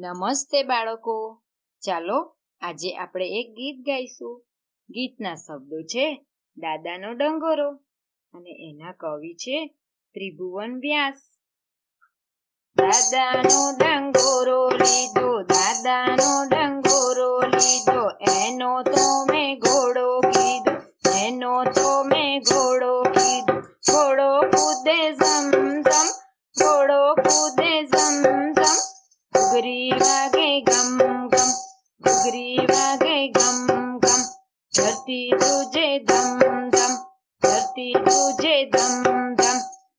નમસ્તે બાળકો. ચાલો આજે આપણે એક ગીત ગાઈશું. ગીતના શબ્દો છે દાદાનો ડંગોરો અને એના કવિ છે ત્રિભુવન વ્યાસ. દાદાનો ડંગોરો લીધો, દાદાનો ડંગોરો લીધો, એનો તો મેં ઘોડો કીધો, એનો તો મેં ઘોડો કીધો. ઘોડો કૂદે ઘોડો કૂદે ધરતી તુજે ધમ ધમ, ધરતી તુજે ધમ ધમ.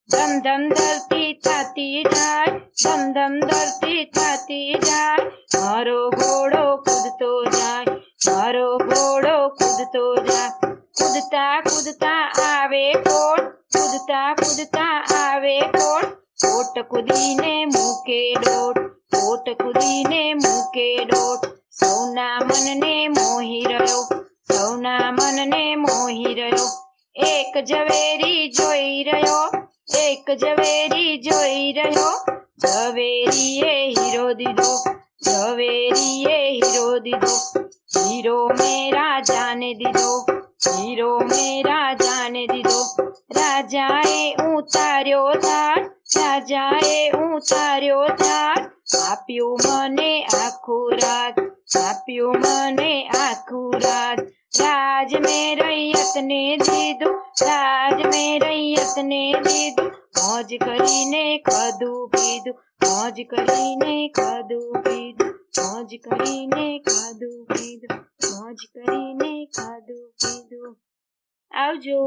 ધમ ધમ ધરતી થતી જાય, ધમ ધમ ધરતી થતી જાય. મારો ઘોડો કૂદતો જાય, મારો ઘોડો કૂદતો જાય. કૂદતા કૂદતા આવે કોટ કૂદતા કૂદતા આવે કોટ કોટ કૂદીને મૂકે ડોટ, કોટ કૂદીને મૂકે ડોટ. સૌના મનને મોહી એક ઝવેરી જોઈ રહ્યો, એક ઝવેરી જોઈ રહ્યો. ઝવેરીએ હીરો દીધો, ઝવેરીએ હીરો દીધો. હીરો મે રાજાને દીધો, હીરો મે રાજાને દીધો. રાજાએ ઉતાર્યો થાળ રાજાએ ઉતાર્યો થાળ આપ્યું મને આખું રાત, આપ્યું મને આખું રાત. રાજ મેં રૈયતને દીધું રાજ મેં રૈયતને દીધું મોજ કરીને ખાધું પીધું, મોજ કરીને ખાધું પીધું. મોજ કરીને ખાધું પીધું, મોજ કરીને ખાધું પીધું. આવજો.